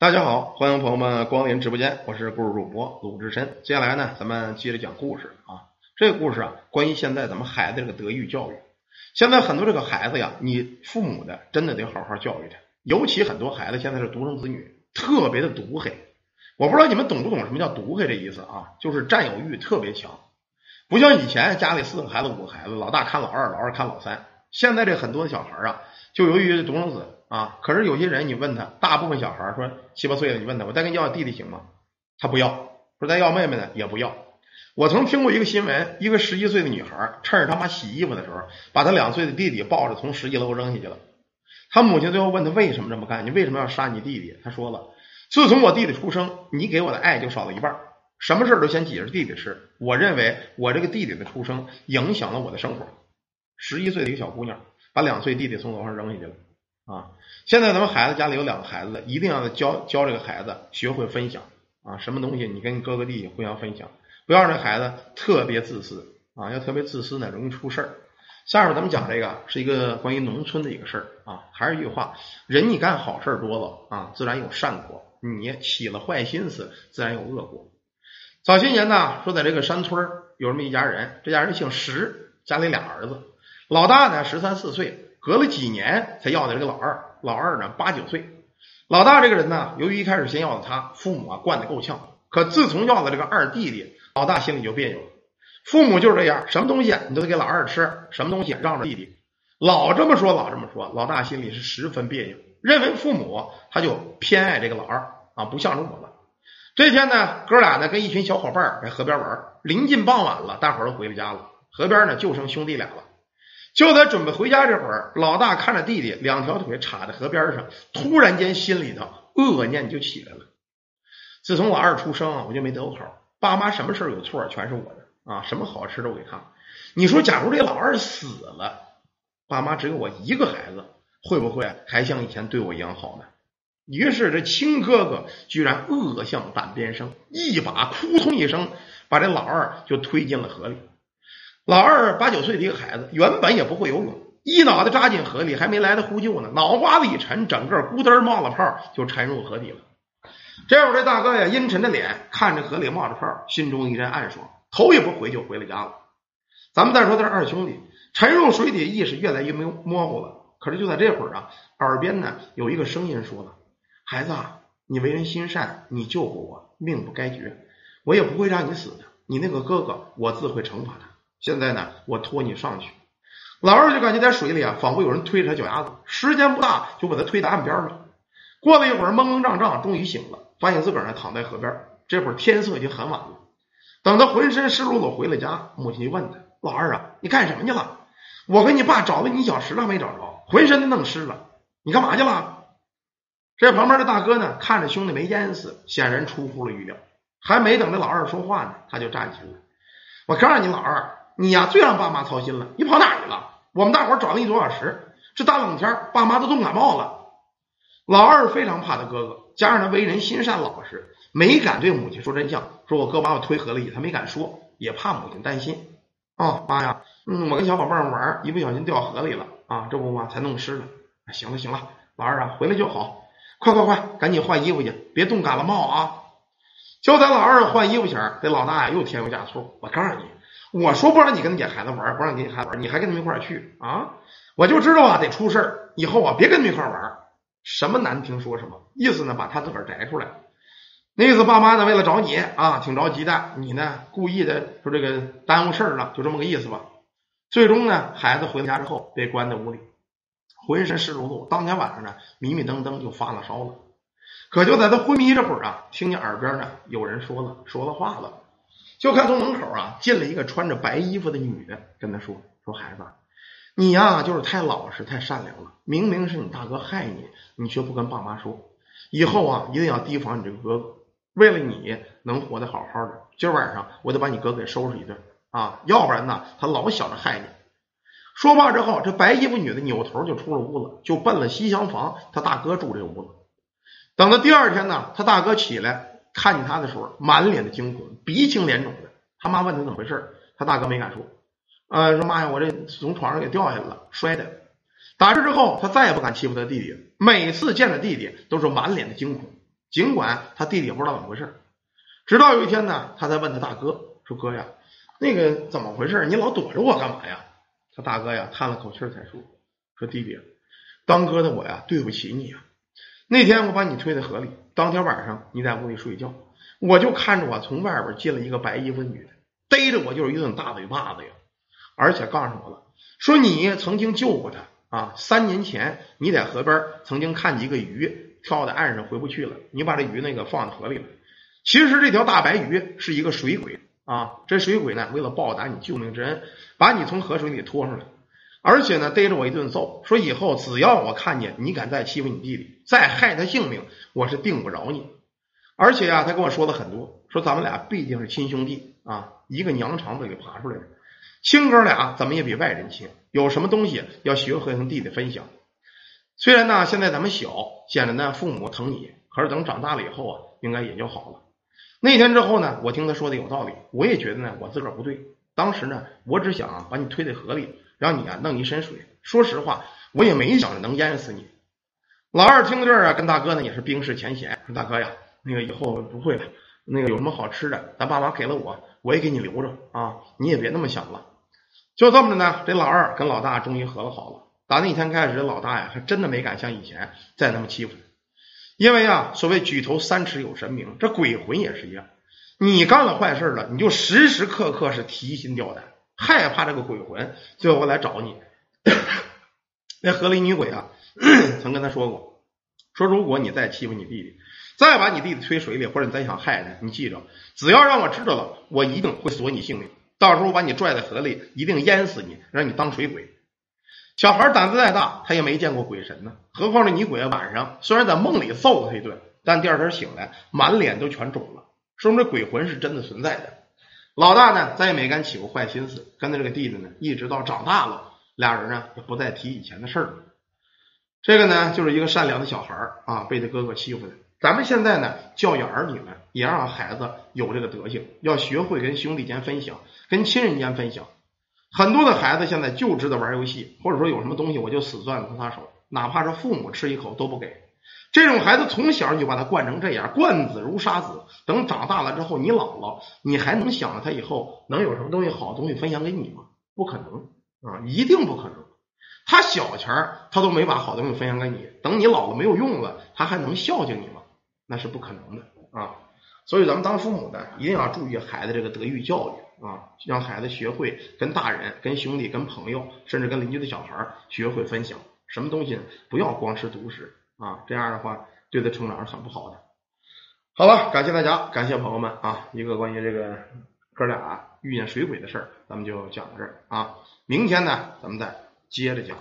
大家好，欢迎朋友们光临直播间，我是故事主播鲁智深。接下来呢，咱们接着讲故事啊。这个故事啊，关于现在咱们孩子这个德育教育。现在很多这个孩子呀，你父母的真的得好好教育他。尤其很多孩子现在是独生子女，特别的毒黑。我不知道你们懂不懂什么叫毒黑这意思啊？就是占有欲特别强，不像以前家里四个孩子五个孩子，老大看老二，老二看老三。现在这很多的小孩啊，就由于独生子啊，可是有些人你问他，大部分小孩说七八岁了，你问他，我再给你要弟弟行吗？他不要，说再要妹妹呢也不要。我曾听过一个新闻，一个十一岁的女孩趁着他妈洗衣服的时候，把他两岁的弟弟抱着从十一楼扔下去了。他母亲最后问他为什么这么干？你为什么要杀你弟弟？他说了，自从我弟弟出生，你给我的爱就少了一半，什么事都先挤着弟弟吃。我认为我这个弟弟的出生影响了我的生活。十一岁的一个小姑娘，把两岁弟弟从楼上扔下去了啊！现在咱们孩子家里有两个孩子，一定要教教这个孩子学会分享啊！什么东西你跟你哥哥弟弟互相分享，不要让这孩子特别自私啊！要特别自私呢，容易出事儿。下面咱们讲这个是一个关于农村的一个事儿啊，还是一句话，人你干好事多了啊，自然有善果；你起了坏心思，自然有恶果。早些年呢，说在这个山村有这么一家人，这家人姓石，家里俩儿子。老大呢十三四岁，隔了几年才要的这个老二，老二呢八九岁。老大这个人呢，由于一开始先要的他，父母啊惯得够呛。可自从要了这个二弟弟，老大心里就别扭了。父母就是这样，什么东西你都得给老二吃，什么东西让着弟弟。老这么说，老这么说，老大心里是十分别扭，认为父母他就偏爱这个老二啊，不向着我了。这天呢，哥俩呢跟一群小伙伴在河边玩，临近傍晚了，大伙都回了家了，河边呢就剩兄弟俩了。就在准备回家这会儿，老大看着弟弟两条腿插在河边上，突然间心里头恶念就起来了。自从老二出生啊，我就没得过好，爸妈什么事有错全是我的啊，什么好吃都给他。你说，假如这老二死了，爸妈只有我一个孩子，会不会还像以前对我一样好呢？于是这亲哥哥居然恶向胆边生，一把扑通一声把这老二就推进了河里。老二八九岁的一个孩子，原本也不会游泳，一脑袋扎进河里，还没来得呼救呢，脑瓜子一沉，整个咕噔冒了泡，就沉入河底了。这会儿这大哥呀，阴沉着脸看着河里冒着泡，心中一阵暗爽，头也不回就回了家了。咱们再说他二兄弟沉入水底，意识越来越模模糊了。可是就在这会儿啊，耳边呢有一个声音说了：“孩子，啊你为人心善，你救过我，命不该绝，我也不会让你死的。你那个哥哥，我自会惩罚他。”现在呢，我拖你上去。老二就感觉在水里啊，仿佛有人推着他脚丫子，时间不大就把他推到岸边了。过了一会儿，蒙蒙胀胀，终于醒了，发现自个儿呢躺在河边。这会儿天色已经很晚了。等他浑身湿漉漉回了家，母亲就问他：“老二啊，你干什么去了？我跟你爸找了你一小时了，没找着，浑身都弄湿了。你干嘛去了？”这旁边的大哥呢，看着兄弟没淹死，显然出乎了预料。还没等这老二说话呢，他就站起来了。我告诉你，老二。你呀，最让爸妈操心了。你跑哪去了？我们大伙儿找了一多小时，这大冷天，爸妈都冻感冒了。老二非常怕他哥哥，加上他为人心善老实，没敢对母亲说真相，说我哥把我推河里，他没敢说，也怕母亲担心。啊，妈呀，嗯，我跟小伙伴玩，一不小心掉河里了啊，这不嘛才弄湿了。行了行了，老二啊，回来就好，快快快，赶紧换衣服去，别冻感了冒啊。就在老二换衣服前，这老大呀又添油加醋，我告诉你。我说不让你跟你孩子玩，不让你跟你孩子玩，你还跟他们一块儿去啊？我就知道啊，得出事儿，以后啊别跟他们一块玩。什么难听说什么，意思呢，把他自个儿摘出来。那意思，爸妈呢为了找你啊，挺着急的，你呢故意的说这个耽误事儿了，就这么个意思吧。最终呢，孩子回了家之后被关在屋里，浑身湿漉漉。当天晚上呢，迷迷瞪瞪就发了烧了。可就在他昏迷这会儿啊，听见耳边呢有人说了说了话了。就看从门口啊进了一个穿着白衣服的女的，跟他说：“说孩子，你呀就是太老实、太善良了。明明是你大哥害你，你却不跟爸妈说。以后啊一定要提防你这个哥哥。为了你能活得好好的，今儿晚上我得把你哥给收拾一顿啊！要不然呢，他老想着害你。”说话之后，这白衣服女的扭头就出了屋子，就奔了西厢房，他大哥住这屋子。等到第二天呢，他大哥起来。看见他的时候，满脸的惊恐，鼻青脸肿的。他妈问他怎么回事，他大哥没敢说。呃，说妈呀，我这从床上给掉下来了，摔的。打这之后，他再也不敢欺负他弟弟了。每次见着弟弟，都是满脸的惊恐。尽管他弟弟也不知道怎么回事。直到有一天呢，他才问他大哥说：“哥呀，那个怎么回事？你老躲着我干嘛呀？”他大哥呀叹了口气才说：“说弟弟，当哥的我呀对不起你啊。那天我把你推在河里，当天晚上你在屋里睡觉，我就看着我从外边进了一个白衣服女的，逮着我就是一顿大嘴巴子呀，而且告诉我了，说你曾经救过她啊。三年前你在河边曾经看见一个鱼跳在岸上回不去了，你把这鱼那个放在河里了。其实这条大白鱼是一个水鬼啊，这水鬼呢为了报答你救命之恩，把你从河水里拖上来，而且呢逮着我一顿揍，说以后只要我看见你敢再欺负你弟弟，再害他性命，我是定不饶你。而且呀，他跟我说了很多，说咱们俩毕竟是亲兄弟啊，一个娘肠子里爬出来的，亲哥俩怎么也比外人亲，有什么东西要学会跟弟弟分享。虽然呢现在咱们小，显得呢父母疼你，可是等长大了以后啊，应该也就好了。那天之后呢，我听他说的有道理，我也觉得呢，我自个儿不对。当时呢，我只想把你推在河里，让你啊弄一身水。说实话，我也没想着能淹死你。老二听到这儿啊，跟大哥呢也是冰释前嫌，说大哥呀，那个以后不会了，那个有什么好吃的，咱爸妈给了我，我也给你留着啊，你也别那么想了。就这么着呢，这老二跟老大终于和了好了。打那天开始，老大呀，还真的没敢像以前再那么欺负他。因为啊，所谓举头三尺有神明，这鬼魂也是一样。你干了坏事了，你就时时刻刻是提心吊胆，害怕这个鬼魂最后来找你。那河里女鬼啊，曾跟他说过，说如果你再欺负你弟弟，再把你弟弟推水里，或者你再想害他，你记着，只要让我知道了，我一定会索你性命。到时候我把你拽在河里，一定淹死你，让你当水鬼。小孩胆子再大，他也没见过鬼神呢。何况这女鬼啊晚上虽然在梦里揍了他一顿，但第二天醒来满脸都全肿了，说明这鬼魂是真的存在的。老大呢，再也没敢起过坏心思，跟着这个弟弟呢，一直到长大了，俩人呢也不再提以前的事儿了。这个呢，就是一个善良的小孩啊，被他哥哥欺负的。咱们现在呢，教育儿女们，也让孩子有这个德行，要学会跟兄弟间分享，跟亲人间分享。很多的孩子现在就知道玩游戏，或者说有什么东西我就死攥不撒手，哪怕是父母吃一口都不给。这种孩子从小你就把他惯成这样，惯子如杀子。等长大了之后，你老了，你还能想着他以后能有什么东西好东西分享给你吗？不可能啊，一定不可能。他小钱儿他都没把好东西分享给你，等你老了没有用了，他还能孝敬你吗？那是不可能的啊。所以咱们当父母的一定要注意孩子这个德育教育。啊，让孩子学会跟大人、跟兄弟、跟朋友，甚至跟邻居的小孩学会分享什么东西，不要光吃独食啊，这样的话对他成长是很不好的。好了，感谢大家，感谢朋友们啊，一个关于这个哥俩遇见水鬼的事儿，咱们就讲到这儿啊。明天呢，咱们再接着讲。